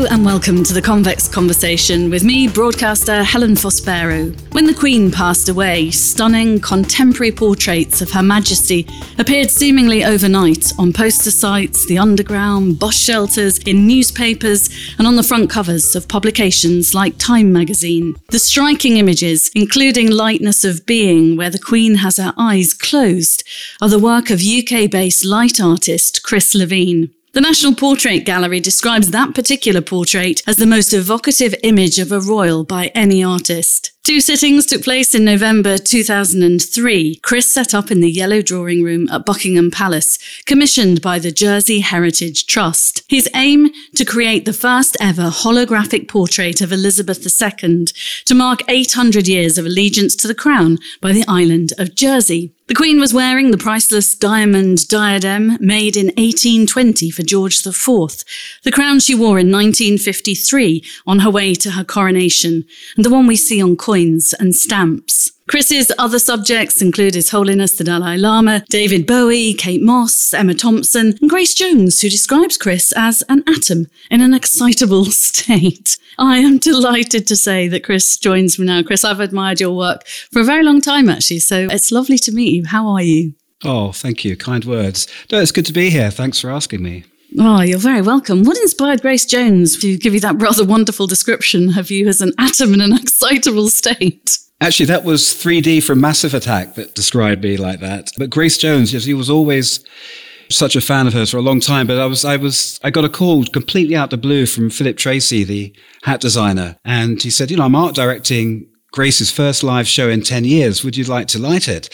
Hello and welcome to the Convex Conversation with me, broadcaster Helen Fospero. When the Queen passed away, stunning contemporary portraits of Her Majesty appeared seemingly overnight on poster sites, the underground, bus shelters, in newspapers, and on the front covers of publications like Time magazine. The striking images, including Lightness of Being, where the Queen has her eyes closed, are the work of UK based light artist Chris Levine. The National Portrait Gallery describes that particular portrait as the most evocative image of a royal by any artist. Two sittings took place in November 2003. Chris set up in the Yellow Drawing Room at Buckingham Palace, commissioned by the Jersey Heritage Trust. His aim to create the first ever holographic portrait of Elizabeth II to mark 800 years of allegiance to the crown by the island of Jersey. The Queen was wearing the priceless diamond diadem made in 1820 for George IV, the crown she wore in 1953 on her way to her coronation, and the one we see on coins and stamps. Chris's other subjects include His Holiness the Dalai Lama, David Bowie, Kate Moss, Emma Thompson, and Grace Jones, who describes Chris as an atom in an excitable state. I am delighted to say that Chris joins me now. Chris, I've admired your work for a very long time, actually, so it's lovely to meet you. How are you? Oh, thank you. Kind words. No, it's good to be here. Thanks for asking me. Oh, you're very welcome. What inspired Grace Jones to give you that rather wonderful description of you as an atom in an excitable state? Actually, that was 3D from Massive Attack that described me like that. But Grace Jones, yes, he was always such a fan of hers for a long time. But I was, I was, I got a call completely out the blue from Philip Treacy, the hat designer, and he said, you know, I'm art directing Grace's first live show in 10 years. Would you like to light it?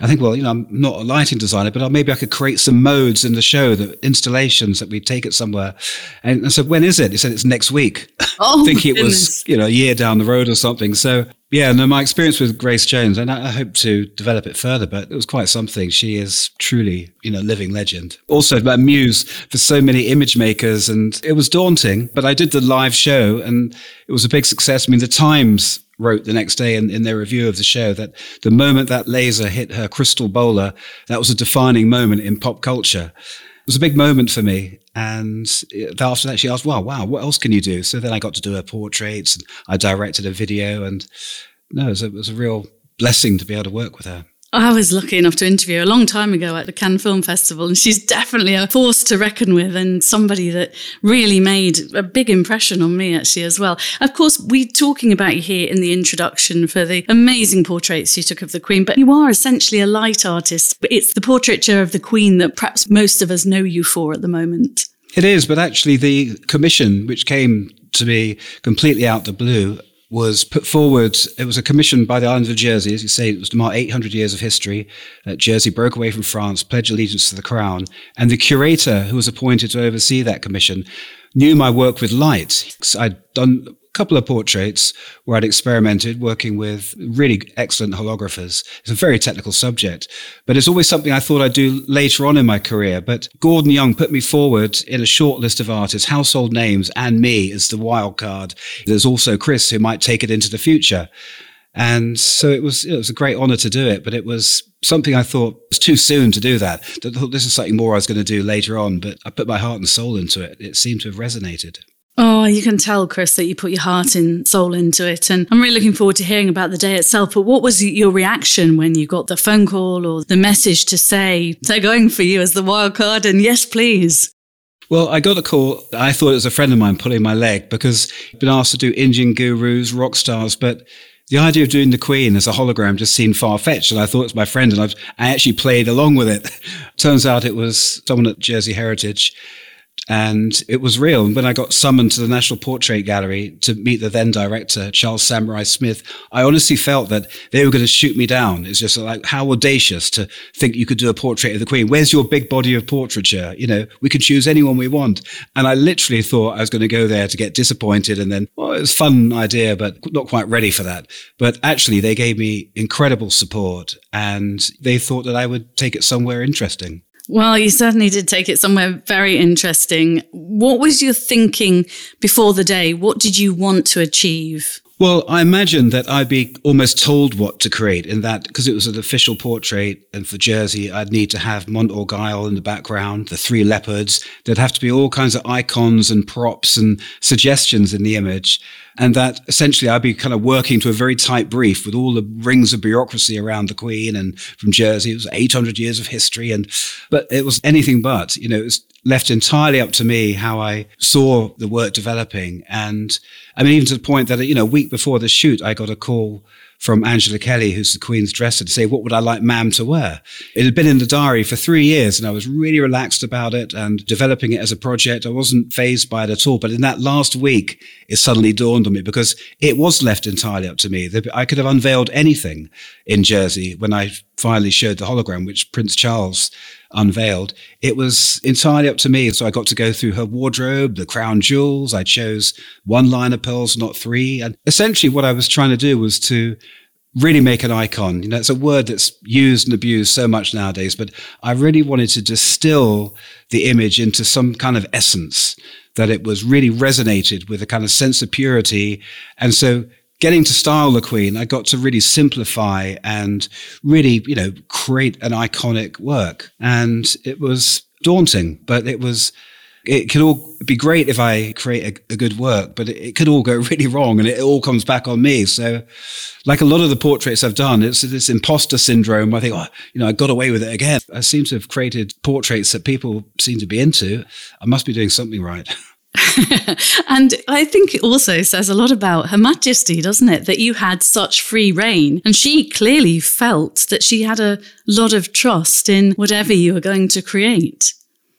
I think, well, you know, I'm not a lighting designer, but maybe I could create some modes in the show, the installations that we take it somewhere. And I said, when is it? He said, it's next week. Oh, I think it was, you know, a year down the road or something. So yeah, no, my experience with Grace Jones, and I, I hope to develop it further, but it was quite something. She is truly, you know, living legend. Also, a muse for so many image makers, and it was daunting, but I did the live show and it was a big success. I mean, the Times wrote the next day in, in their review of the show that the moment that laser hit her crystal bowler, that was a defining moment in pop culture. It was a big moment for me. And after that, she asked, wow, wow, what else can you do? So then I got to do her portraits and I directed a video. And no, it was a, it was a real blessing to be able to work with her. I was lucky enough to interview her a long time ago at the Cannes Film Festival, and she's definitely a force to reckon with and somebody that really made a big impression on me, actually, as well. Of course, we're talking about you here in the introduction for the amazing portraits you took of the Queen, but you are essentially a light artist. It's the portraiture of the Queen that perhaps most of us know you for at the moment. It is, but actually, the commission, which came to me completely out the blue, was put forward. It was a commission by the island of Jersey, as you say, it was to mark 800 years of history. Uh, Jersey broke away from France, pledged allegiance to the crown. And the curator who was appointed to oversee that commission knew my work with light. I'd done couple of portraits where I'd experimented working with really excellent holographers. It's a very technical subject, but it's always something I thought I'd do later on in my career. But Gordon Young put me forward in a short list of artists, household names, and me as the wild card. There's also Chris who might take it into the future. And so it was, it was a great honor to do it, but it was something I thought was too soon to do that. I thought this is something more I was going to do later on, but I put my heart and soul into it. It seemed to have resonated. Oh, you can tell, Chris, that you put your heart and soul into it. And I'm really looking forward to hearing about the day itself. But what was your reaction when you got the phone call or the message to say they're going for you as the wild card? And yes, please. Well, I got a call. I thought it was a friend of mine pulling my leg because I've been asked to do Indian gurus, rock stars, but the idea of doing the Queen as a hologram just seemed far fetched. And I thought it was my friend and I, I actually played along with it. Turns out it was someone at Jersey Heritage and it was real. And when I got summoned to the National Portrait Gallery to meet the then director, Charles Saumarez Smith, I honestly felt that they were going to shoot me down. It's just like, how audacious to think you could do a portrait of the Queen. Where's your big body of portraiture? You know, we can choose anyone we want. And I literally thought I was going to go there to get disappointed. And then, well, it was a fun idea, but not quite ready for that. But actually, they gave me incredible support and they thought that I would take it somewhere interesting. Well, you certainly did take it somewhere very interesting. What was your thinking before the day? What did you want to achieve? Well, I imagine that I'd be almost told what to create in that because it was an official portrait and for Jersey, I'd need to have Mont Orgueil in the background, the three leopards. There'd have to be all kinds of icons and props and suggestions in the image. And that essentially I'd be kind of working to a very tight brief with all the rings of bureaucracy around the Queen and from Jersey. It was 800 years of history. And, but it was anything but, you know, it was left entirely up to me how I saw the work developing. And I mean, even to the point that, you know, a week before the shoot, I got a call from Angela Kelly, who's the Queen's dresser, to say, what would I like ma'am to wear? It had been in the diary for three years and I was really relaxed about it and developing it as a project. I wasn't phased by it at all. But in that last week, it suddenly dawned on me because it was left entirely up to me. I could have unveiled anything in Jersey when I finally showed the hologram, which Prince Charles unveiled, it was entirely up to me. So I got to go through her wardrobe, the crown jewels. I chose one line of pearls, not three. And essentially what I was trying to do was to really make an icon. You know, it's a word that's used and abused so much nowadays, but I really wanted to distill the image into some kind of essence that it was really resonated with a kind of sense of purity. And so getting to style the Queen, I got to really simplify and really, you know, create an iconic work. And it was daunting, but it was, it could all be great if I create a, a good work, but it, it, could all go really wrong and it all comes back on me. So, like a lot of the portraits I've done, it's this imposter syndrome. I think, oh, you know, I got away with it again. I seem to have created portraits that people seem to be into. I must be doing something right. and I think it also says a lot about Her Majesty, doesn't it? That you had such free reign. And she clearly felt that she had a lot of trust in whatever you were going to create.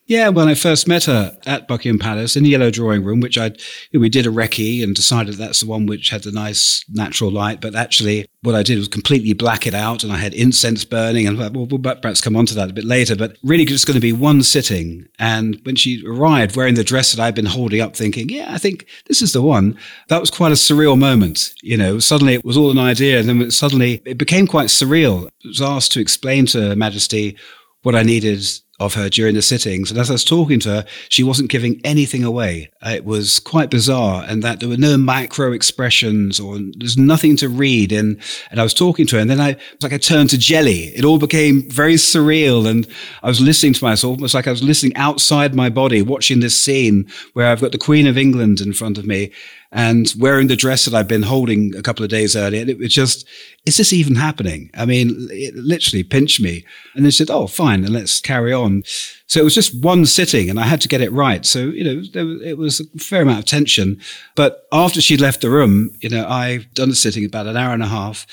Yeah, when I first met her at Buckingham Palace in the yellow drawing room, which I we did a recce and decided that's the one which had the nice natural light. But actually, what I did was completely black it out, and I had incense burning. And we'll, we'll perhaps come on to that a bit later. But really, just going to be one sitting. And when she arrived wearing the dress that I'd been holding up, thinking, "Yeah, I think this is the one," that was quite a surreal moment. You know, suddenly it was all an idea, and then suddenly it became quite surreal. I was asked to explain to Her Majesty what I needed of her during the sittings. And as I was talking to her, she wasn't giving anything away. Uh, it was quite bizarre and that there were no micro expressions or there's nothing to read. And, and I was talking to her and then I, was like I turned to jelly. It all became very surreal. And I was listening to myself almost like I was listening outside my body, watching this scene where I've got the Queen of England in front of me and wearing the dress that I've been holding a couple of days earlier. And It was just, is this even happening? I mean, it literally pinched me. And they said, oh, fine, and let's carry on. So it was just one sitting and I had to get it right. So, you know, there, it was a fair amount of tension. But after she left the room, you know, I've done the sitting about an hour and a half.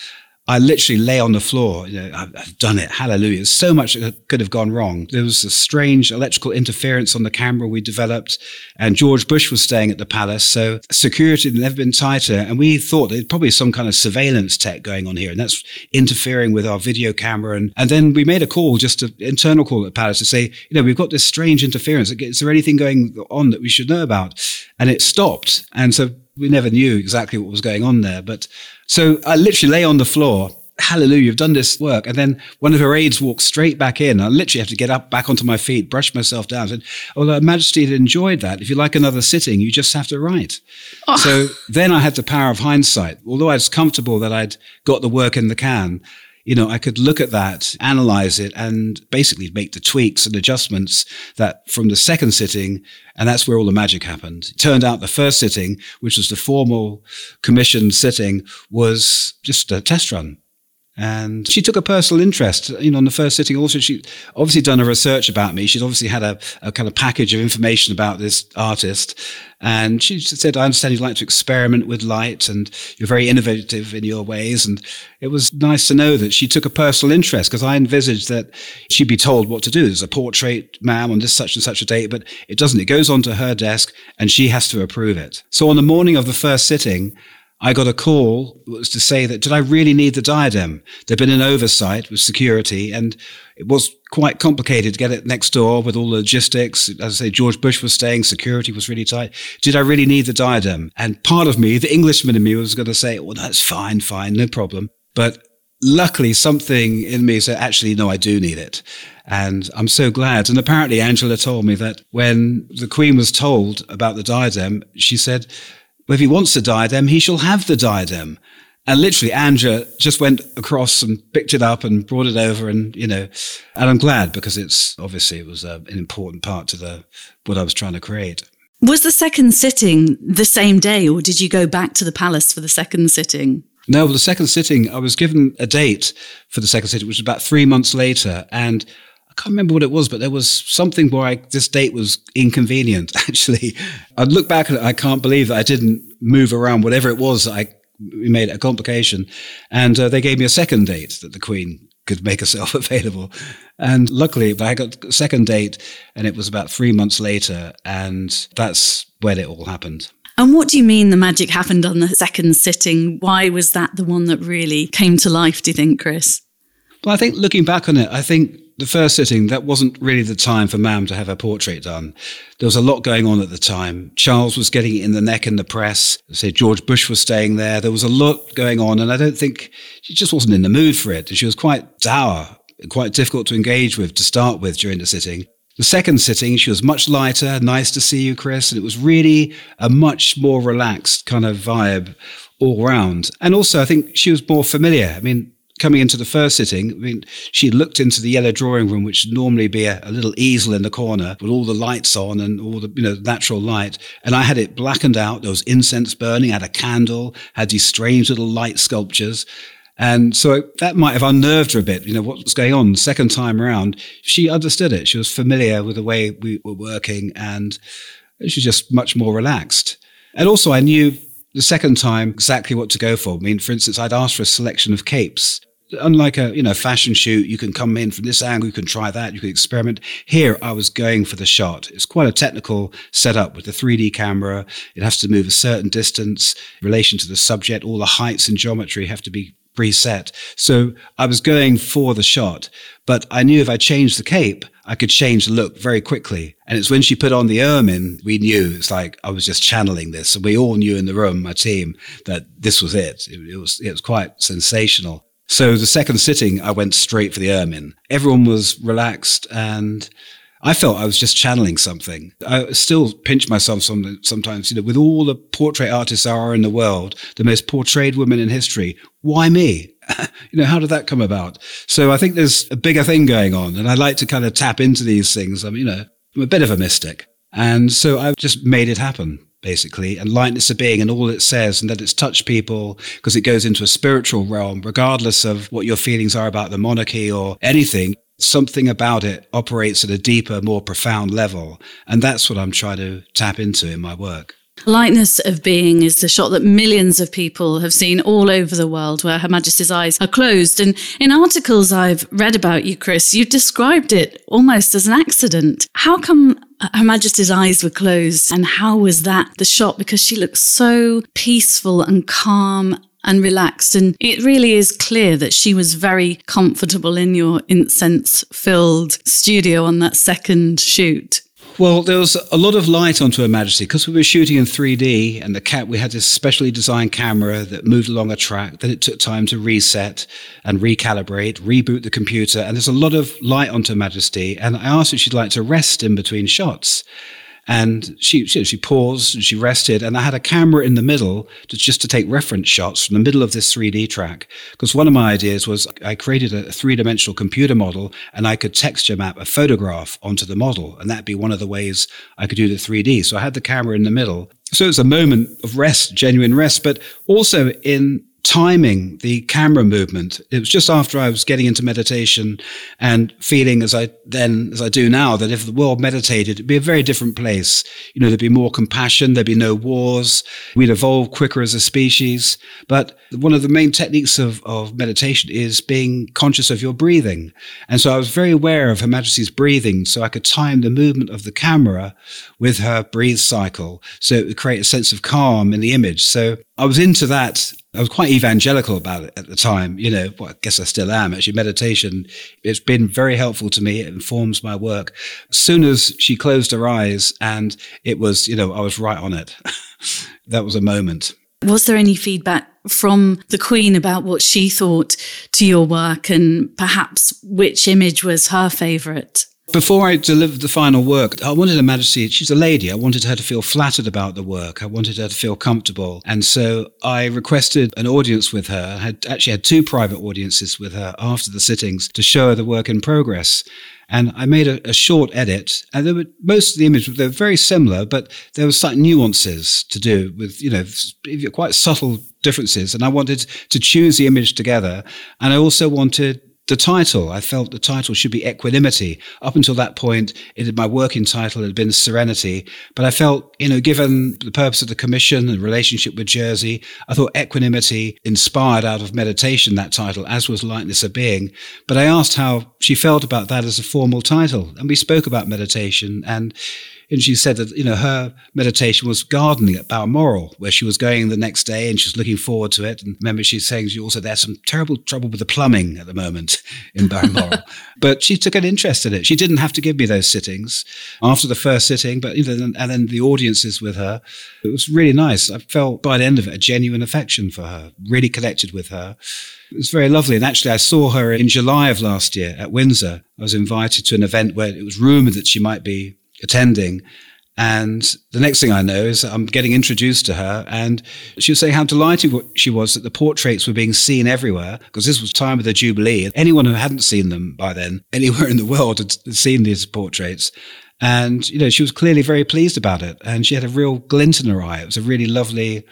I literally lay on the floor. You know, I've, I've done it. Hallelujah. so much could have gone wrong. There was a strange electrical interference on the camera we developed, and George Bush was staying at the palace. So security had never been tighter. And we thought there's probably some kind of surveillance tech going on here, and that's interfering with our video camera. And, and then we made a call, just an internal call at the palace to say, you know, we've got this strange interference. Is there anything going on that we should know about? And it stopped. And so we never knew exactly what was going on there. But so I literally lay on the floor. Hallelujah, you've done this work. And then one of her aides walked straight back in. I literally have to get up back onto my feet, brush myself down. Said, Oh, Her Majesty had enjoyed that. If you like another sitting, you just have to write. Oh. So then I had the power of hindsight. Although I was comfortable that I'd got the work in the can, you know, I could look at that, analyze it, and basically make the tweaks and adjustments that from the second sitting, and that's where all the magic happened. It turned out the first sitting, which was the formal commissioned sitting, was just a test run. And she took a personal interest, you know, on the first sitting. Also, she obviously done a research about me. She'd obviously had a, a kind of package of information about this artist. And she said, I understand you like to experiment with light and you're very innovative in your ways. And it was nice to know that she took a personal interest because I envisaged that she'd be told what to do. There's a portrait, ma'am, on this such and such a date, but it doesn't. It goes onto her desk and she has to approve it. So on the morning of the first sitting, I got a call was to say that did I really need the diadem? There'd been an oversight with security, and it was quite complicated to get it next door with all the logistics. As I say, George Bush was staying, security was really tight. Did I really need the diadem? And part of me, the Englishman in me, was going to say, "Well, that's fine, fine, no problem." But luckily, something in me said, "Actually, no, I do need it." And I'm so glad. And apparently, Angela told me that when the Queen was told about the diadem, she said if he wants the diadem, he shall have the diadem. And literally, Anja just went across and picked it up and brought it over, and you know, and I'm glad because it's obviously it was uh, an important part to the what I was trying to create. Was the second sitting the same day, or did you go back to the palace for the second sitting? No, well, the second sitting, I was given a date for the second sitting, which was about three months later, and can't remember what it was, but there was something where I, this date was inconvenient. Actually, I'd look back at it. I can't believe that I didn't move around whatever it was. I made it a complication, and uh, they gave me a second date that the Queen could make herself available. And luckily, I got a second date, and it was about three months later, and that's when it all happened. And what do you mean the magic happened on the second sitting? Why was that the one that really came to life, do you think, Chris? Well, I think looking back on it, I think the first sitting, that wasn't really the time for Mam to have her portrait done. There was a lot going on at the time. Charles was getting in the neck in the press. Say George Bush was staying there. There was a lot going on, and I don't think she just wasn't in the mood for it. She was quite dour, quite difficult to engage with to start with during the sitting. The second sitting, she was much lighter. Nice to see you, Chris. And it was really a much more relaxed kind of vibe all round. And also, I think she was more familiar. I mean, coming into the first sitting, I mean, she looked into the yellow drawing room, which would normally be a, a, little easel in the corner with all the lights on and all the, you know, natural light. And I had it blackened out. There was incense burning, I had a candle, had these strange little light sculptures. And so that might have unnerved her a bit, you know, what was going on. Second time around, she understood it. She was familiar with the way we were working and she was just much more relaxed. And also I knew the second time exactly what to go for. I mean, for instance, I'd asked for a selection of capes. Unlike a you know fashion shoot, you can come in from this angle, you can try that, you can experiment. Here, I was going for the shot. It's quite a technical setup with the 3D camera. It has to move a certain distance in relation to the subject. All the heights and geometry have to be preset. So I was going for the shot, but I knew if I changed the cape, I could change the look very quickly. And it's when she put on the ermine, we knew it's like I was just channeling this. And we all knew in the room, my team, that this was it. It, it was, it was quite sensational. So the second sitting, I went straight for the ermine. Everyone was relaxed and I felt I was just channeling something. I still pinch myself some, sometimes, you know, with all the portrait artists there are in the world, the most portrayed women in history. Why me? you know, how did that come about? So I think there's a bigger thing going on, and I like to kind of tap into these things. I'm, you know, I'm a bit of a mystic, and so I've just made it happen basically, and lightness of being and all it says, and that it's touched people because it goes into a spiritual realm, regardless of what your feelings are about the monarchy or anything something about it operates at a deeper, more profound level. And that's what I'm trying to tap into in my work. Lightness of Being is the shot that millions of people have seen all over the world where Her Majesty's eyes are closed. And in articles I've read about you, Chris, you've described it almost as an accident. How come Her Majesty's eyes were closed and how was that the shot? Because she looks so peaceful and calm and relaxed. And it really is clear that she was very comfortable in your incense filled studio on that second shoot. Well, there was a lot of light onto Her Majesty because we were shooting in 3D and the cat, we had this specially designed camera that moved along a track. Then it took time to reset and recalibrate, reboot the computer. And there's a lot of light onto Her Majesty. And I asked if she'd like to rest in between shots. And she, she, she paused and she rested. And I had a camera in the middle to, just to take reference shots from the middle of this 3D track. Because one of my ideas was I created a three dimensional computer model and I could texture map a photograph onto the model. And that'd be one of the ways I could do the 3D. So I had the camera in the middle. So it was a moment of rest, genuine rest, but also in timing the camera movement. It was just after I was getting into meditation and feeling as I then, as I do now, that if the world meditated, it'd be a very different place. You know, there'd be more compassion. There'd be no wars. We'd evolve quicker as a species. But one of the main techniques of, of meditation is being conscious of your breathing. And so I was very aware of Her Majesty's breathing so I could time the movement of the camera with her breathe cycle. So it would create a sense of calm in the image. So I was into that I was quite evangelical about it at the time. You know, well, I guess I still am. Actually, meditation, it's been very helpful to me. It informs my work. As soon as she closed her eyes and it was, you know, I was right on it. that was a moment. Was there any feedback from the Queen about what she thought to your work and perhaps which image was her favourite? Before I delivered the final work, I wanted Her Majesty, she's a lady, I wanted her to feel flattered about the work. I wanted her to feel comfortable. And so I requested an audience with her. I had actually had two private audiences with her after the sittings to show her the work in progress. And I made a, a short edit, and there were most of the images were very similar, but there were slight nuances to do with you know quite subtle differences. And I wanted to choose the image together, and I also wanted the title, I felt the title should be equanimity. Up until that point, it, my working title had been serenity. But I felt, you know, given the purpose of the commission and relationship with Jersey, I thought equanimity inspired out of meditation that title, as was lightness of being. But I asked how she felt about that as a formal title. And we spoke about meditation and and she said that you know her meditation was gardening at Balmoral, where she was going the next day, and she was looking forward to it. And remember, she's saying she also there's some terrible trouble with the plumbing at the moment in Balmoral, but she took an interest in it. She didn't have to give me those sittings after the first sitting, but you know, and then the audiences with her. It was really nice. I felt by the end of it a genuine affection for her, really connected with her. It was very lovely. And actually, I saw her in July of last year at Windsor. I was invited to an event where it was rumored that she might be attending. And the next thing I know is I'm getting introduced to her, and she was saying how delighted she was that the portraits were being seen everywhere because this was time of the Jubilee. Anyone who hadn't seen them by then, anywhere in the world, had seen these portraits. And, you know, she was clearly very pleased about it. And she had a real glint in her eye. It was a really lovely,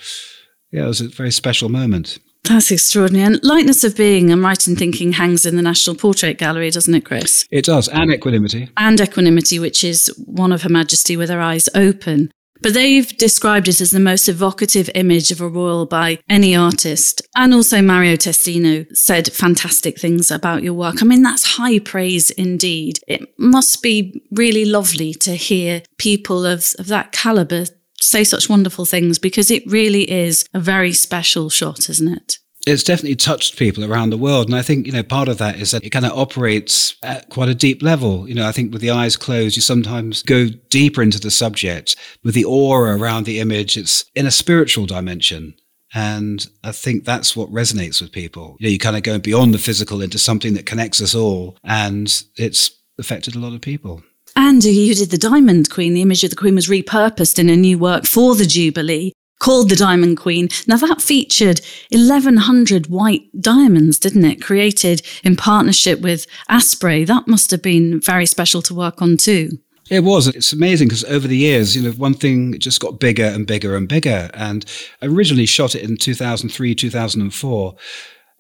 yeah, it was a very special moment. That's extraordinary. And lightness of being, I'm right in thinking, hangs in the National Portrait Gallery, doesn't it, Chris? It does. And equanimity. And equanimity, which is one of Her Majesty with her eyes open. But they've described it as the most evocative image of a royal by any artist. And also Mario Testino said fantastic things about your work. I mean, that's high praise indeed. It must be really lovely to hear people of, of that caliber say such wonderful things because it really is a very special shot, isn't it? It's definitely touched people around the world. And I think, you know, part of that is that it kind of operates at quite a deep level. You know, I think with the eyes closed, you sometimes go deeper into the subject. With the aura around the image, it's in a spiritual dimension. And I think that's what resonates with people. You know, you kind of go beyond the physical into something that connects us all. And it's affected a lot of people. And you did the Diamond Queen. The image of the Queen was repurposed in a new work for the Jubilee called the Diamond Queen. Now that featured 1100 white diamonds, didn't it? Created in partnership with Asprey. That must have been very special to work on too. It was. It's amazing because over the years, you know, one thing just got bigger and bigger and bigger. And originally shot it in 2003, 2004.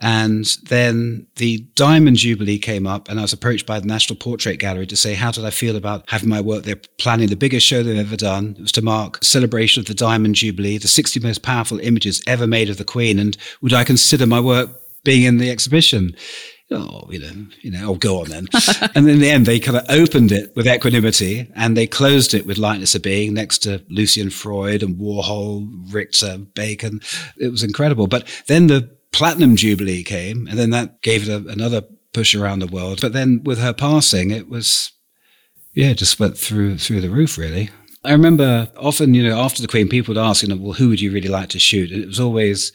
And then the Diamond Jubilee came up, and I was approached by the National Portrait Gallery to say, How did I feel about having my work? They're planning the biggest show they've ever done. It was to mark celebration of the Diamond Jubilee, the 60 most powerful images ever made of the Queen. And would I consider my work being in the exhibition? oh, you know, you know, oh, go on then. and in the end, they kind of opened it with equanimity and they closed it with lightness of being next to Lucian Freud and Warhol, Richter, Bacon. It was incredible. But then the platinum jubilee came, and then that gave it a, another push around the world. But then with her passing, it was yeah, just went through through the roof really. I remember often, you know, after the Queen, people would ask, you know, well, who would you really like to shoot? And it was always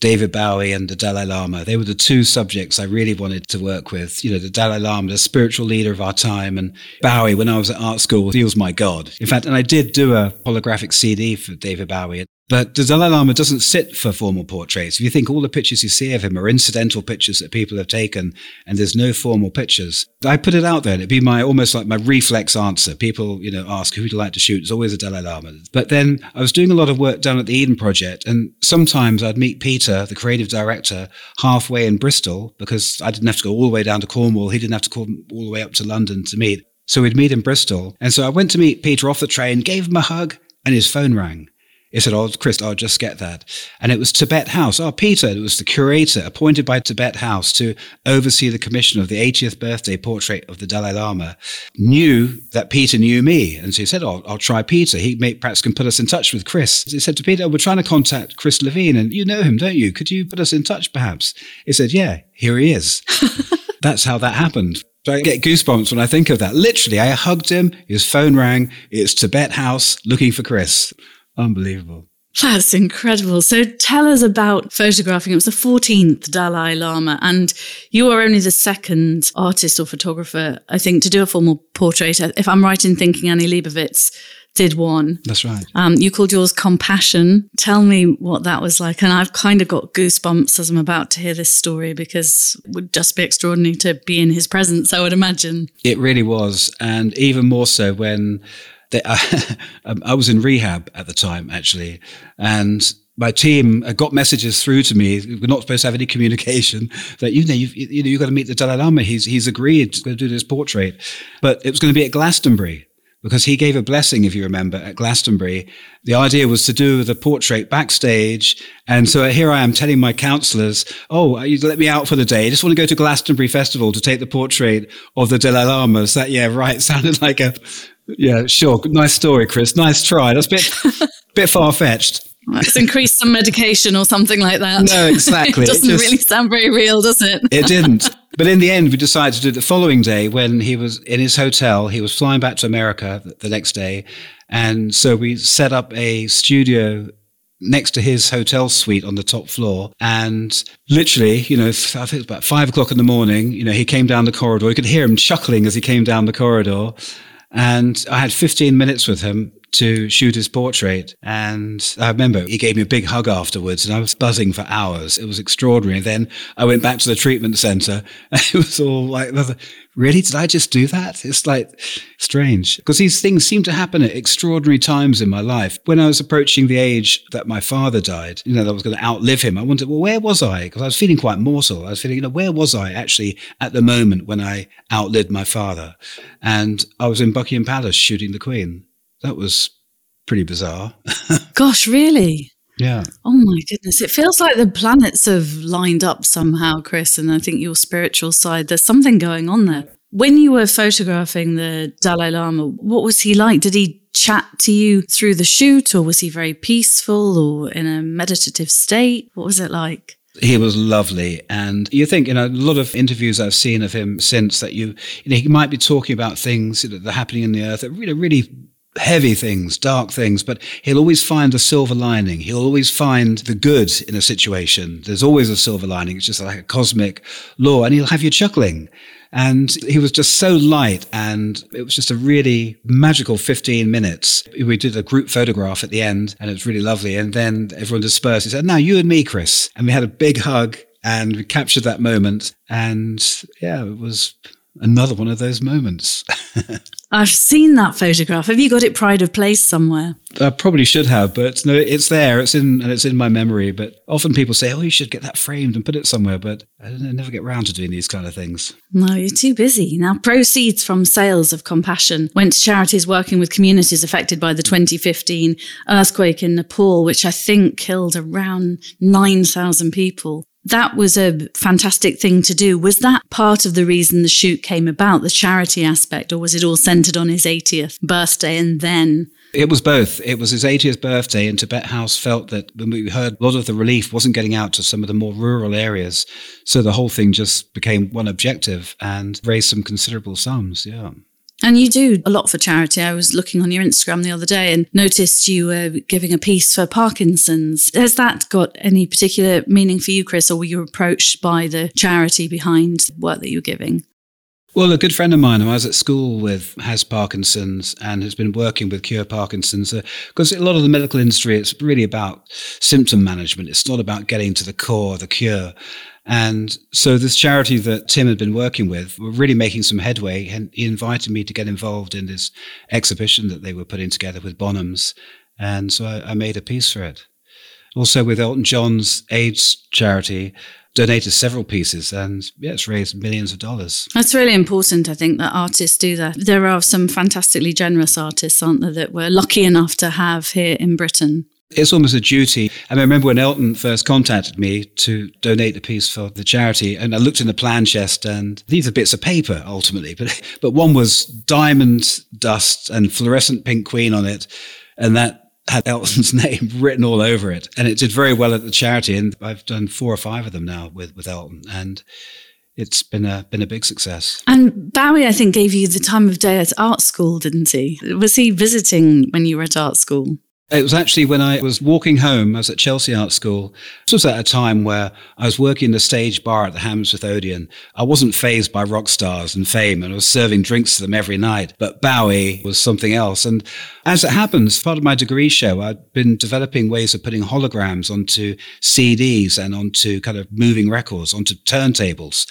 David Bowie and the Dalai Lama. They were the two subjects I really wanted to work with. You know, the Dalai Lama, the spiritual leader of our time, and Bowie, when I was at art school, he was my God. In fact, and I did do a holographic CD for David Bowie. But the Dalai Lama doesn't sit for formal portraits. If you think all the pictures you see of him are incidental pictures that people have taken and there's no formal pictures, I put it out there it'd be my almost like my reflex answer. People, you know, ask who would you like to shoot? It's always a Dalai Lama. But then I was doing a lot of work down at the Eden Project and sometimes I'd meet Peter, the creative director, halfway in Bristol because I didn't have to go all the way down to Cornwall. He didn't have to come all the way up to London to meet. So we'd meet in Bristol. And so I went to meet Peter off the train, gave him a hug and his phone rang. He said, Oh, Chris, I'll just get that. And it was Tibet House. Oh, Peter, it was the curator appointed by Tibet House to oversee the commission of the 80th birthday portrait of the Dalai Lama, knew that Peter knew me. And so he said, Oh, I'll try Peter. He may, perhaps can put us in touch with Chris. He said to Peter, We're trying to contact Chris Levine, and you know him, don't you? Could you put us in touch perhaps? He said, Yeah, here he is. That's how that happened. So I get goosebumps when I think of that. Literally, I hugged him, his phone rang, it's Tibet House looking for Chris. Unbelievable. That's incredible. So tell us about photographing. It was the 14th Dalai Lama, and you are only the second artist or photographer, I think, to do a formal portrait. If I'm right in thinking Annie Leibovitz did one. That's right. Um, you called yours Compassion. Tell me what that was like. And I've kind of got goosebumps as I'm about to hear this story because it would just be extraordinary to be in his presence, I would imagine. It really was. And even more so when they, I, uh, um, I was in rehab at the time, actually. And my team uh, got messages through to me. We're not supposed to have any communication that you know you've, you know you've got to meet the Dalai Lama. He's he's agreed to do this portrait, but it was going to be at Glastonbury because he gave a blessing, if you remember, at Glastonbury. The idea was to do the portrait backstage. And so here I am telling my counselors, oh, uh, you let me out for the day. I just want to go to Glastonbury Festival to take the portrait of the Dalai Lama. So that, yeah, right. Sounded like a, yeah, sure. Nice story, Chris. Nice try. That's a bit, bit far fetched. Let's increase some medication or something like that. No, exactly. it doesn't it just, really sound very real, does it? it didn't. But in the end, we decided to do it the following day when he was in his hotel. He was flying back to America the next day. And so we set up a studio next to his hotel suite on the top floor. And literally, you know, I think it was about five o'clock in the morning, you know, he came down the corridor. You could hear him chuckling as he came down the corridor. And I had 15 minutes with him to shoot his portrait. And I remember he gave me a big hug afterwards and I was buzzing for hours. It was extraordinary. Then I went back to the treatment center and it was all like, really? Did I just do that? It's like strange because these things seem to happen at extraordinary times in my life. When I was approaching the age that my father died, you know, that I was going to outlive him, I wondered, well, where was I? Because I was feeling quite mortal. I was feeling, you know, where was I actually at the moment when I outlived my father? And I was in Buckingham Palace shooting the Queen. That was pretty bizarre. Gosh, really? Yeah. Oh my goodness. It feels like the planets have lined up somehow, Chris. And I think your spiritual side, there's something going on there. When you were photographing the Dalai Lama, what was he like? Did he chat to you through the shoot or was he very peaceful or in a meditative state? What was it like? He was lovely. And you think, in a lot of interviews I've seen of him since that you, you know, he might be talking about things that are happening in the earth that really, really heavy things, dark things, but he'll always find a silver lining. He'll always find the good in a situation. There's always a silver lining. It's just like a cosmic law, and he'll have you chuckling. And he was just so light, and it was just a really magical 15 minutes. We did a group photograph at the end, and it was really lovely. And then everyone dispersed. He said, Now, you and me, Chris. And we had a big hug, and we captured that moment. And yeah, it was another one of those moments. I've seen that photograph. Have you got it pride of place somewhere? I probably should have, but no, it's there. It's in and it's in my memory. But often people say, "Oh, you should get that framed and put it somewhere," but I, I never get around to doing these kind of things. No, you're too busy. Now, proceeds from sales of Compassion went to charities working with communities affected by the 2015 earthquake in Nepal, which I think killed around 9,000 people that was a fantastic thing to do. Was that part of the reason the shoot came about, the charity aspect, or was it all centered on his 80th birthday and then? It was both. It was his 80th birthday, and Tibet House felt that when we heard a lot of the relief wasn't getting out to some of the more rural areas. So the whole thing just became one objective and raised some considerable sums. Yeah. And you do a lot for charity. I was looking on your Instagram the other day and noticed you were giving a piece for Parkinson's. Has that got any particular meaning for you, Chris, or were you approached by the charity behind the work that you're giving? Well, a good friend of mine who I was at school with has Parkinson's and has been working with Cure Parkinson's because uh, a lot of the medical industry, it's really about symptom management. It's not about getting to the core the cure. And so this charity that Tim had been working with were really making some headway. And he invited me to get involved in this exhibition that they were putting together with Bonhams. And so I, I made a piece for it. Also with Elton John's AIDS charity, donated several pieces and yeah, it's raised millions of dollars. That's really important, I think, that artists do that. There are some fantastically generous artists, aren't there, that we're lucky enough to have here in Britain. It's almost a duty. I remember when Elton first contacted me to donate a piece for the charity, and I looked in the plan chest, and these are bits of paper ultimately, but but one was diamond dust and fluorescent pink queen on it, and that had Elton's name written all over it, and it did very well at the charity. And I've done four or five of them now with with Elton, and it's been a been a big success. And Bowie, I think, gave you the time of day at art school, didn't he? Was he visiting when you were at art school? It was actually when I was walking home, I was at Chelsea Art School. This was at a time where I was working in the stage bar at the Hammersmith Odeon. I wasn't phased by rock stars and fame, and I was serving drinks to them every night. But Bowie was something else. And as it happens, part of my degree show, I'd been developing ways of putting holograms onto CDs and onto kind of moving records, onto turntables.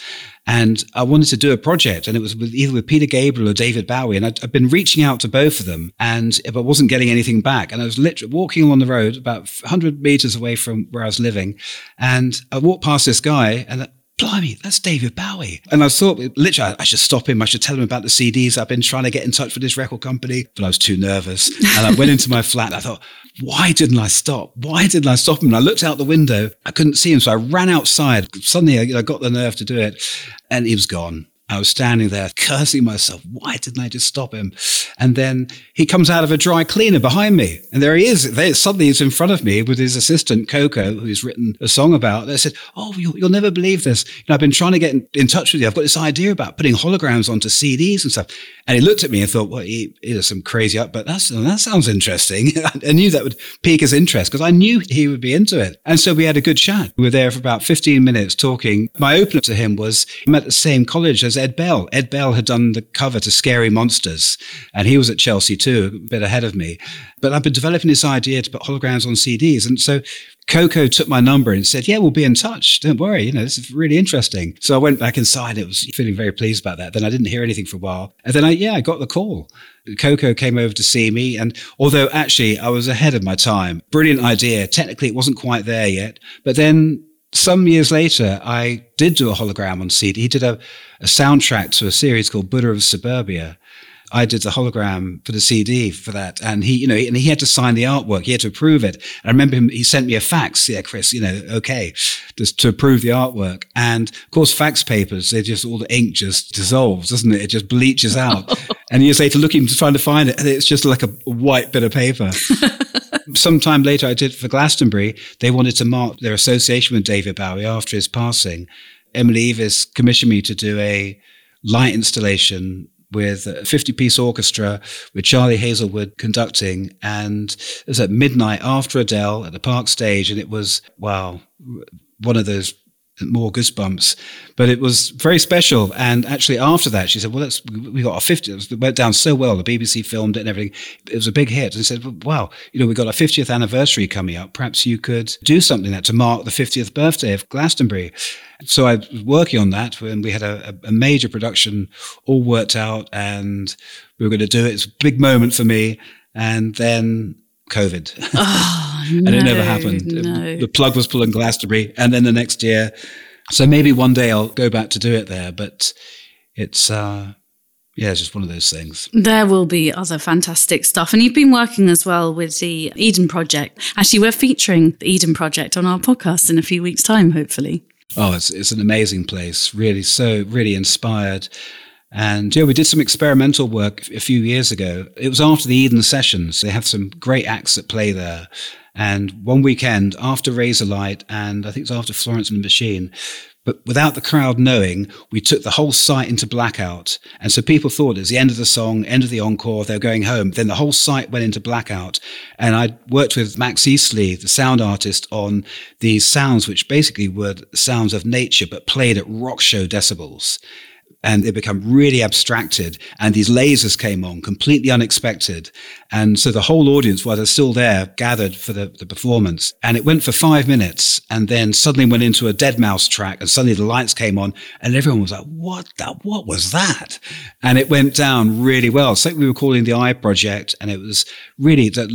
And I wanted to do a project, and it was with either with Peter Gabriel or David Bowie. And i had been reaching out to both of them, and I wasn't getting anything back. And I was literally walking along the road about 100 meters away from where I was living, and I walked past this guy, and blimey, that's David Bowie. And I thought, literally, I should stop him. I should tell him about the CDs. I've been trying to get in touch with this record company, but I was too nervous. And I went into my flat. and I thought, why didn't I stop? Why didn't I stop him? And I looked out the window. I couldn't see him. So I ran outside. Suddenly I got the nerve to do it and he was gone. I was standing there cursing myself. Why didn't I just stop him? And then he comes out of a dry cleaner behind me. And there he is. There, suddenly he's in front of me with his assistant, Coco, who's written a song about. They said, Oh, you'll, you'll never believe this. You know, I've been trying to get in, in, touch with you. I've got this idea about putting holograms onto CDs and stuff. And he looked at me and thought, well, he, he some crazy up, but that's, that sounds interesting. I knew that would pique his interest because I knew he would be into it. And so we had a good chat. We were there for about 15 minutes talking. My opener to him was, I'm at the same college as Ed Bell. Ed Bell had done the cover to Scary Monsters and he was at Chelsea too, a bit ahead of me. But I've been developing this idea to put holograms on CDs. And so Coco took my number and said, Yeah, we'll be in touch. Don't worry. You know, this is really interesting. So I went back inside. It was feeling very pleased about that. Then I didn't hear anything for a while. And then I, yeah, I got the call. Coco came over to see me. And although actually I was ahead of my time, brilliant idea. Technically, it wasn't quite there yet. But then some years later, I did do a hologram on CD. He did a, a soundtrack to a series called Buddha of Suburbia. I did the hologram for the CD for that. And he, you know, and he had to sign the artwork. He had to approve it. And I remember him, he sent me a fax. Yeah, Chris, you know, okay, just to approve the artwork. And of course, fax papers, they just, all the ink just dissolves, doesn't it? It just bleaches out. and you years later, looking, to trying to find it, and it's just like a white bit of paper. Sometime later, I did for Glastonbury. They wanted to mark their association with David Bowie after his passing. Emily Eavis commissioned me to do a light installation with a 50 piece orchestra with Charlie Hazlewood conducting. And it was at midnight after Adele at the Park stage. And it was, wow, one of those more goosebumps. But it was very special. And actually, after that, she said, "Well, that's we got our 50th. It went down so well. The BBC filmed it and everything. It was a big hit." And said, "Wow, you know, we got our 50th anniversary coming up. Perhaps you could do something that to mark the 50th birthday of Glastonbury." So I was working on that, and we had a, a major production all worked out, and we were going to do it. It's a big moment for me. And then COVID. Oh, and no, it never happened. No. The plug was pulled in Glastonbury. And then the next year, so maybe one day I'll go back to do it there. But it's, uh, yeah, it's just one of those things. There will be other fantastic stuff. And you've been working as well with the Eden Project. Actually, we're featuring the Eden Project on our podcast in a few weeks' time, hopefully. Oh, it's, it's an amazing place. Really, so really inspired. And yeah, we did some experimental work a few years ago. It was after the Eden sessions. They have some great acts that play there. And one weekend after Razorlight, and I think it was after Florence and the Machine, but without the crowd knowing, we took the whole site into blackout. And so people thought it was the end of the song, end of the encore, they're going home. Then the whole site went into blackout. And I worked with Max Eastley, the sound artist, on these sounds, which basically were sounds of nature, but played at rock show decibels and they become really abstracted. And these lasers came on completely unexpected. And so the whole audience, while they're still there, gathered for the, the performance. And it went for five minutes and then suddenly went into a Deadmau5 track and suddenly the lights came on and everyone was like, what the, what was that? And it went down really well. So we were calling the Eye Project and it was really that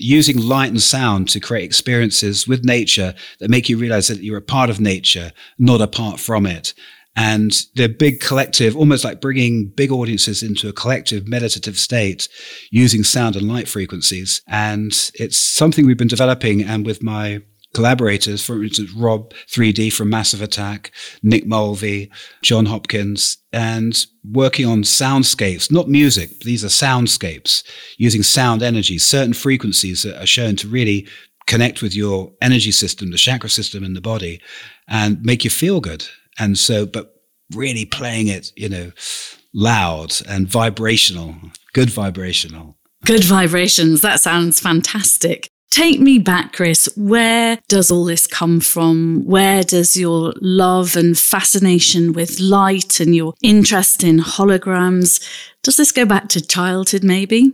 using light and sound to create experiences with nature that make you realize that you're a part of nature, not apart from it and they're big collective, almost like bringing big audiences into a collective meditative state using sound and light frequencies. And it's something we've been developing and with my collaborators, for instance, Rob 3D from Massive Attack, Nick Mulvey, Jon Hopkins, and working on soundscapes, not music. These are soundscapes using sound energy, certain frequencies that are shown to really connect with your energy system, the chakra system in the body and make you feel good. And so, but really playing it, you know, loud and vibrational, good vibrational. Good vibrations. That sounds fantastic. Take me back, Chris. Where does all this come from? Where does your love and fascination with light and your interest in holograms, does this go back to childhood maybe?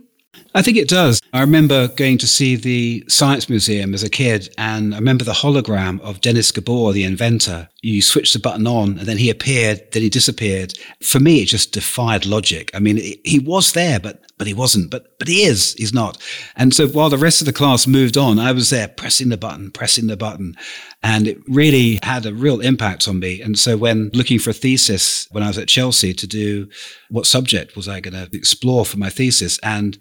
I think it does. I remember going to see the Science Museum as a kid, and I remember the hologram of Dennis Gabor, the inventor. You switch the button on, and then he appeared, then he disappeared. For me, it just defied logic. I mean, he was there, but but he wasn't. But but he is. He's not. And so while the rest of the class moved on, I was there pressing the button, pressing the button, and it really had a real impact on me. And so when looking for a thesis when I was at Chelsea to do what subject was I going to explore for my thesis, and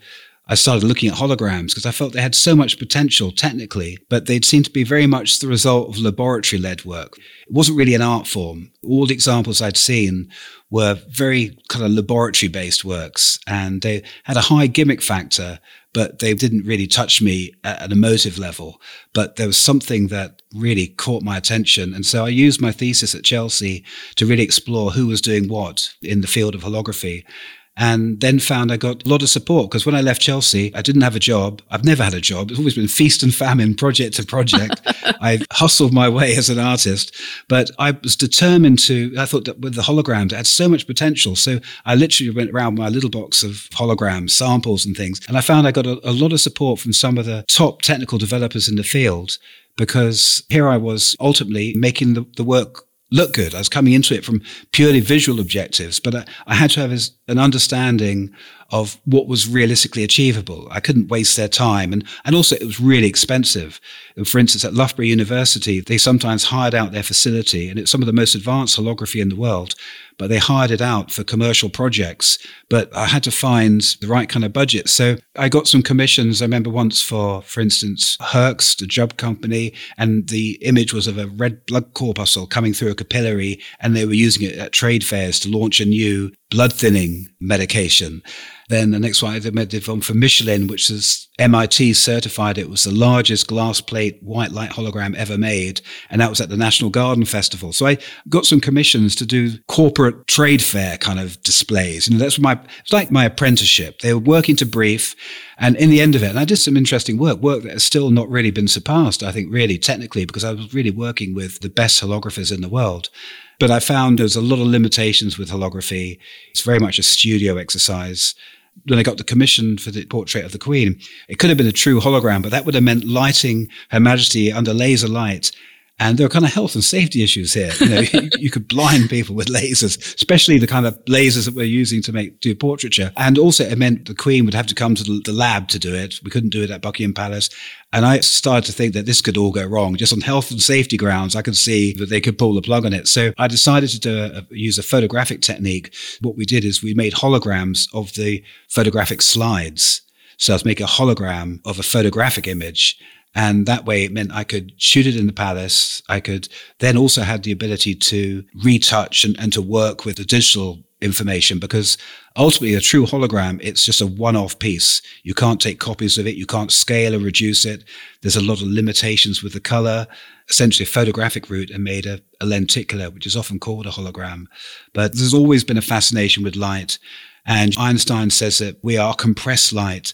I started looking at holograms because I felt they had so much potential technically, but they'd seemed to be very much the result of laboratory led work. It wasn't really an art form. All the examples I'd seen were very kind of laboratory based works and they had a high gimmick factor, but they didn't really touch me at an emotive level. But there was something that really caught my attention. And so I used my thesis at Chelsea to really explore who was doing what in the field of holography and then found I got a lot of support because when I left Chelsea, I didn't have a job. I've never had a job. It's always been feast and famine, project to project. I hustled my way as an artist, but I was determined to. I thought that with the holograms, it had so much potential. So I literally went around my little box of holograms, samples, and things, and I found I got a, a lot of support from some of the top technical developers in the field because here I was ultimately making the, the work look good. I was coming into it from purely visual objectives, but I, I had to have an understanding of what was realistically achievable. I couldn't waste their time. And, and also it was really expensive. For instance, at Loughborough University, they sometimes hired out their facility and it's some of the most advanced holography in the world but they hired it out for commercial projects. But I had to find the right kind of budget. So I got some commissions. I remember once for, for instance, Hoechst, the job company, and the image was of a red blood corpuscle coming through a capillary, and they were using it at trade fairs to launch a new blood thinning medication. Then the next one I did one for Michelin, which is MIT certified. It was the largest glass plate white light hologram ever made. And that was at the National Garden Festival. So I got some commissions to do corporate trade fair kind of displays. And that's my, it's like my apprenticeship. They were working to brief. And in the end of it, and I did some interesting work, work that has still not really been surpassed, I think, really technically, because I was really working with the best holographers in the world. But I found there's a lot of limitations with holography. It's very much a studio exercise when I got the commission for the portrait of the Queen, it could have been a true hologram, but that would have meant lighting Her Majesty under laser light and there are kind of health and safety issues here. You know, you, you, could blind people with lasers, especially the kind of lasers that we're using to make do portraiture. And also, it meant the Queen would have to come to the, the lab to do it. We couldn't do it at Buckingham Palace. And I started to think that this could all go wrong. Just on health and safety grounds, I could see that they could pull the plug on it. So I decided to a, use a photographic technique. What we did is we made holograms of the photographic slides. So I was making a hologram of a photographic image and that way it meant I could shoot it in the palace. I could then also have the ability to retouch and, and to work with the digital information because ultimately a true hologram, it's just a one-off piece. You can't take copies of it. You can't scale or reduce it. There's a lot of limitations with the color. Essentially a photographic route and made a, a lenticular, which is often called a hologram. But there's always been a fascination with light. And Einstein says that we are compressed light.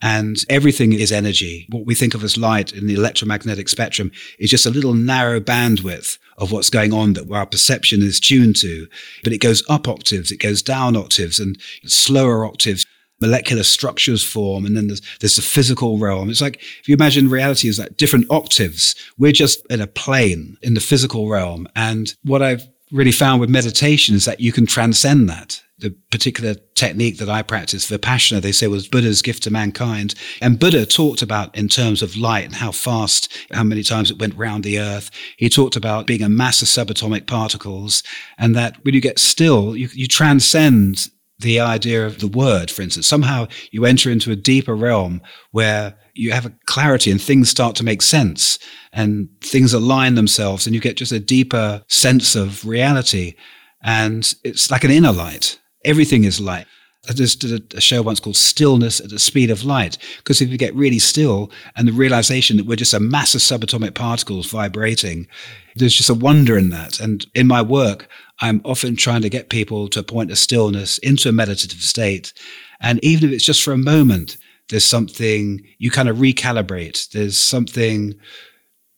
And everything is energy. What we think of as light in the electromagnetic spectrum is just a little narrow bandwidth of what's going on that our perception is tuned to. But it goes up octaves, it goes down octaves and slower octaves molecular structures form and then there's, there's the physical realm it's like if you imagine reality is like different octaves we're just in a plane in the physical realm and what i've really found with meditation is that you can transcend that the particular technique that I practice, Vipassana, they say was Buddha's gift to mankind. And Buddha talked about in terms of light and how fast, how many times it went round the earth. He talked about being a mass of subatomic particles and that when you get still, you, you transcend the idea of the word, for instance. Somehow you enter into a deeper realm where you have a clarity and things start to make sense and things align themselves and you get just a deeper sense of reality. And it's like an inner light everything is light. I just did a show once called Stillness at the Speed of Light. Because if you get really still and the realization that we're just a mass of subatomic particles vibrating, there's just a wonder in that. And in my work, I'm often trying to get people to a point of stillness into a meditative state. And even if it's just for a moment, There's something you kind of recalibrate. There's something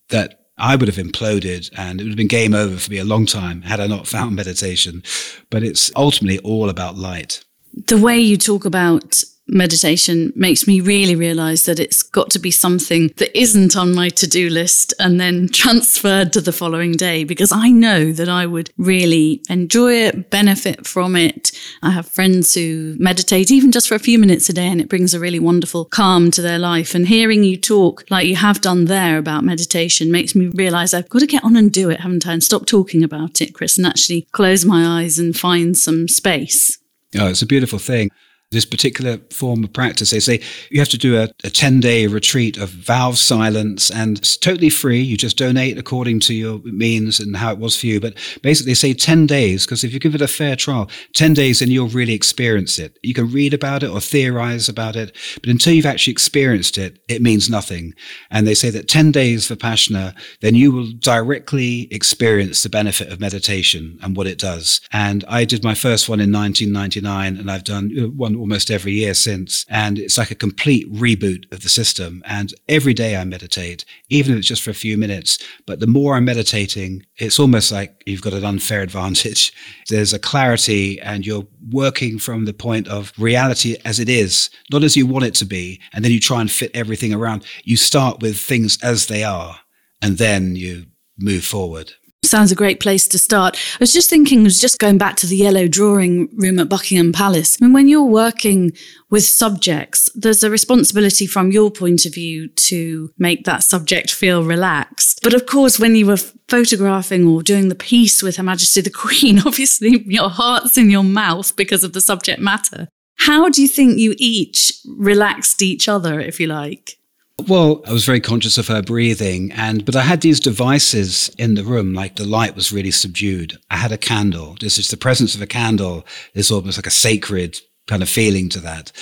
that I would have imploded and it would have been game over for me a long time had I not found meditation. But it's ultimately all about light. The way you talk about meditation makes me really realize that it's got to be something that isn't on my to do list and then transferred to the following day because I know that I would really enjoy it, benefit from it. I have friends who meditate even just for a few minutes a day and it brings a really wonderful calm to their life. And hearing you talk like you have done there about meditation makes me realize I've got to get on and do it, haven't I? And stop talking about it, Chris, and actually close my eyes and find some space. Oh, it's a beautiful thing this particular form of practice. They say you have to do a, a 10 day retreat of vow silence and it's totally free. You just donate according to your means and how it was for you. But basically, they say 10 days because if you give it a fair trial, 10 days, then you'll really experience it. You can read about it or theorize about it, but until you've actually experienced it, it means nothing. And they say that 10 days for Vipassana, then you will directly experience the benefit of meditation and what it does. And I did my first one in 1999 and I've done uh, one almost every year since. And it's like a complete reboot of the system. And every day I meditate, even if it's just for a few minutes. But the more I'm meditating, it's almost like you've got an unfair advantage. There's a clarity and you're working from the point of reality as it is, not as you want it to be. And then you try and fit everything around. You start with things as they are and then you move forward. Sounds a great place to start. I was just thinking, was just going back to the yellow drawing room at Buckingham Palace. I mean, when you're working with subjects, there's a responsibility from your point of view to make that subject feel relaxed. But of course, when you were photographing or doing the piece with Her Majesty the Queen, obviously your heart's in your mouth because of the subject matter. How do you think you each relaxed each other, if you like? Well, I was very conscious of her breathing and but I had these devices in the room like the light was really subdued. I had a candle. This is the presence of a candle is almost like a sacred kind of feeling to that.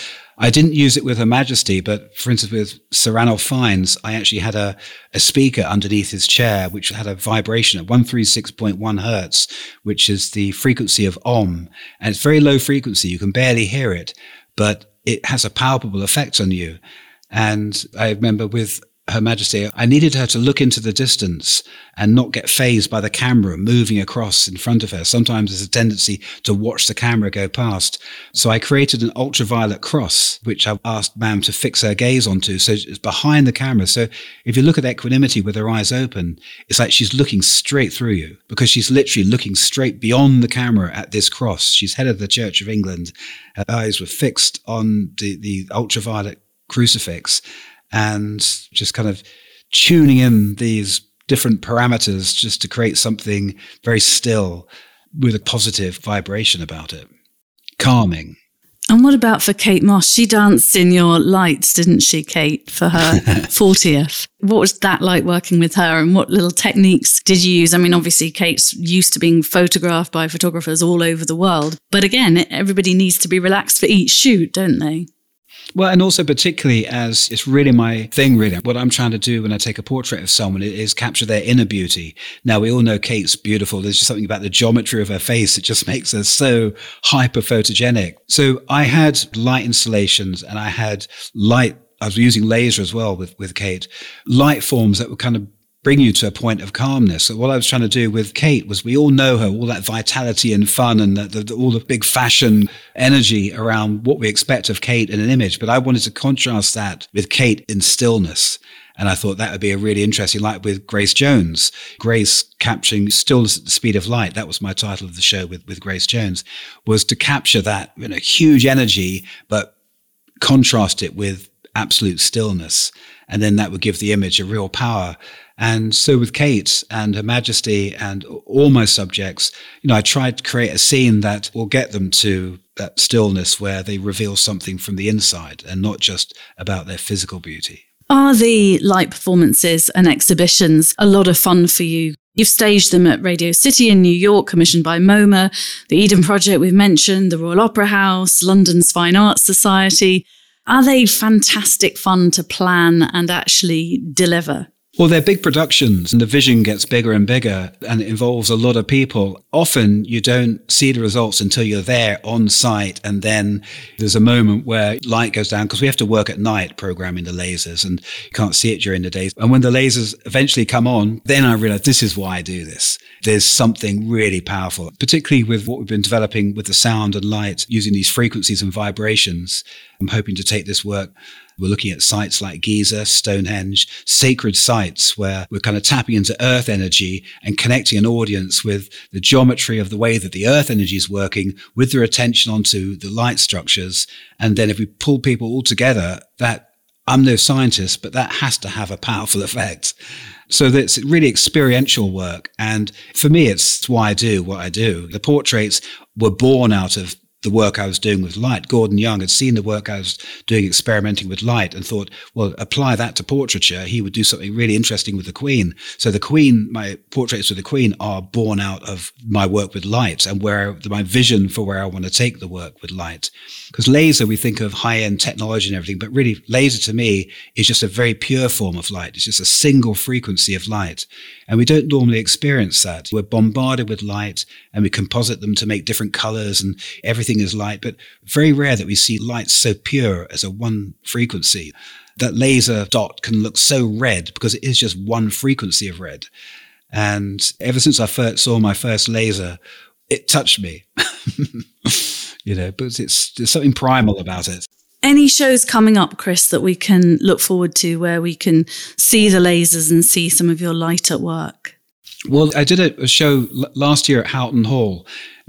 I didn't use it with Her Majesty, but for instance, with Sir Ranulph Fiennes, I actually had a, a speaker underneath his chair, which had a vibration at 136.1 hertz, which is the frequency of Om. And it's very low frequency. You can barely hear it, but it has a palpable effect on you. And I remember with her Majesty, I needed her to look into the distance and not get phased by the camera moving across in front of her. Sometimes there's a tendency to watch the camera go past. So I created an ultraviolet cross, which I asked ma'am to fix her gaze onto. So it's behind the camera. So if you look at equanimity with her eyes open, it's like she's looking straight through you because she's literally looking straight beyond the camera at this cross. She's head of the Church of England. Her eyes were fixed on the, the ultraviolet crucifix and just kind of tuning in these different parameters just to create something very still with a positive vibration about it. Calming. And what about for Kate Moss? She danced in your lights, didn't she, Kate, for her 40th? What was that like working with her and what little techniques did you use? I mean, obviously, Kate's used to being photographed by photographers all over the world. But again, everybody needs to be relaxed for each shoot, don't they? Well, and also particularly as it's really my thing, really. What I'm trying to do when I take a portrait of someone is capture their inner beauty. Now, we all know Kate's beautiful. There's just something about the geometry of her face that just makes her so hyper photogenic. So I had light installations and I had light I was using laser as well with, with Kate, light forms that were kind of bring you to a point of calmness. So what I was trying to do with Kate was we all know her, all that vitality and fun and the, the, all the big fashion energy around what we expect of Kate in an image. But I wanted to contrast that with Kate in stillness. And I thought that would be a really interesting, like with Grace Jones, Grace capturing stillness at the speed of light. That was my title of the show with, with Grace Jones, was to capture that you know, huge energy, but contrast it with absolute stillness. And then that would give the image a real power. And so with Kate and Her Majesty and all my subjects, you know, I tried to create a scene that will get them to that stillness where they reveal something from the inside and not just about their physical beauty. Are the light performances and exhibitions a lot of fun for you? You've staged them at Radio City in New York, commissioned by MoMA, the Eden Project we've mentioned, the Royal Opera House, London's Fine Arts Society. Are they fantastic fun to plan and actually deliver? Well, they're big productions and the vision gets bigger and bigger and it involves a lot of people. Often you don't see the results until you're there on site. And then there's a moment where light goes down because we have to work at night programming the lasers and you can't see it during the day. And when the lasers eventually come on, then I realize this is why I do this. There's something really powerful, particularly with what we've been developing with the sound and light using these frequencies and vibrations. I'm hoping to take this work we're looking at sites like Giza, Stonehenge, sacred sites where we're kind of tapping into earth energy and connecting an audience with the geometry of the way that the earth energy is working with their attention onto the light structures. And then if we pull people all together, that I'm no scientist, but that has to have a powerful effect. So that's really experiential work. And for me, it's why I do what I do. The portraits were born out of the work I was doing with light. Gordon Young had seen the work I was doing experimenting with light and thought, well, apply that to portraiture. He would do something really interesting with the Queen. So the Queen, my portraits of the Queen are born out of my work with light and where my vision for where I want to take the work with light. Because laser, we think of high end technology and everything, but really laser to me is just a very pure form of light. It's just a single frequency of light. And we don't normally experience that. We're bombarded with light and we composite them to make different colors and everything is light, but very rare that we see light so pure as a one frequency. That laser dot can look so red because it is just one frequency of red. And ever since I first saw my first laser, it touched me. you know, but it's there's something primal about it. Any shows coming up, Chris, that we can look forward to where we can see the lasers and see some of your light at work? Well, I did a, show last year at Houghton Hall,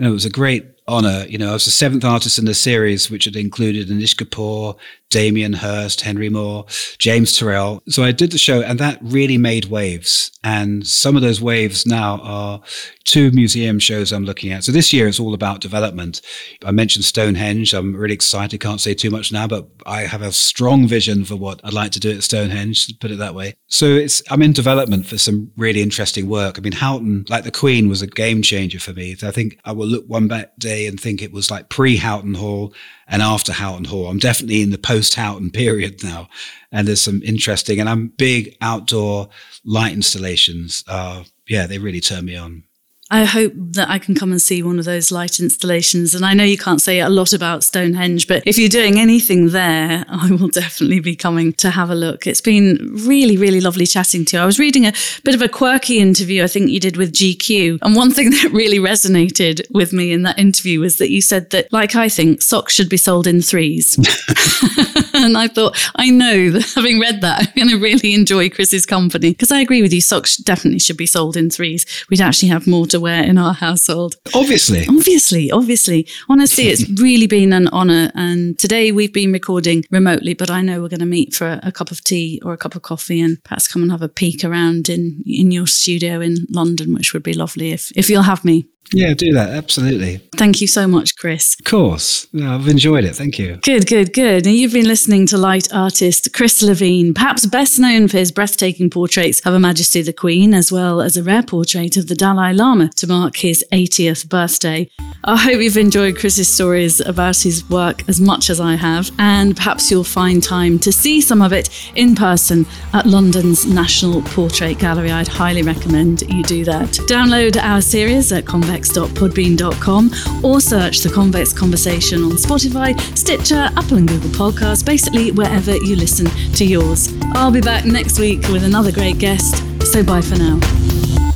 it was a great honor. You know, I was the seventh artist in the series, which had included Anish Kapoor, Damien Hirst, Henry Moore, James Turrell. So I did the show and that really made waves. And some of those waves now are two museum shows I'm looking at. So this year it's all about development. I mentioned Stonehenge. I'm really excited. Can't say too much now, but I have a strong vision for what I'd like to do at Stonehenge, to put it that way. So it's, I'm in development for some really interesting work. I mean, Houghton, like the Queen, was a game changer for me. I think I will look one day and think it was like pre Houghton Hall and after Houghton Hall. I'm definitely in the post Houghton period now. And there's some interesting, and I'm big outdoor light installations. Uh, yeah, they really turn me on. I hope that I can come and see one of those light installations. And I know you can't say a lot about Stonehenge, but if you're doing anything there, I will definitely be coming to have a look. It's been really, really lovely chatting to you. I was reading a bit of a quirky interview I think you did with GQ. And one thing that really resonated with me in that interview was that you said that, like I think, socks should be sold in threes. and I thought, I know that having read that, I'm going to really enjoy Chris's company because I agree with you. Socks definitely should be sold in threes. We'd actually have more to wear in our household. Obviously. Obviously, obviously. Honestly, it's really been an honor. And today we've been recording remotely, but I know we're going to meet for a, a, cup of tea or a cup of coffee and perhaps come and have a peek around in, in your studio in London, which would be lovely if, if you'll have me. Yeah, do that. Absolutely. Thank you so much, Chris. Of course. I've enjoyed it. Thank you. Good, good, good. And you've been listening to light artist Chris Levine, perhaps best known for his breathtaking portraits of Her Majesty the Queen, as well as a rare portrait of the Dalai Lama to mark his 80th birthday. I hope you've enjoyed Chris's stories about his work as much as I have, and perhaps you'll find time to see some of it in person at London's National Portrait Gallery. I'd highly recommend you do that. Download our series at Convex convex.podbean.com or search The Convex Conversation on Spotify, Stitcher, Apple and Google Podcasts, basically wherever you listen to yours. I'll be back next week with another great guest, so bye for now.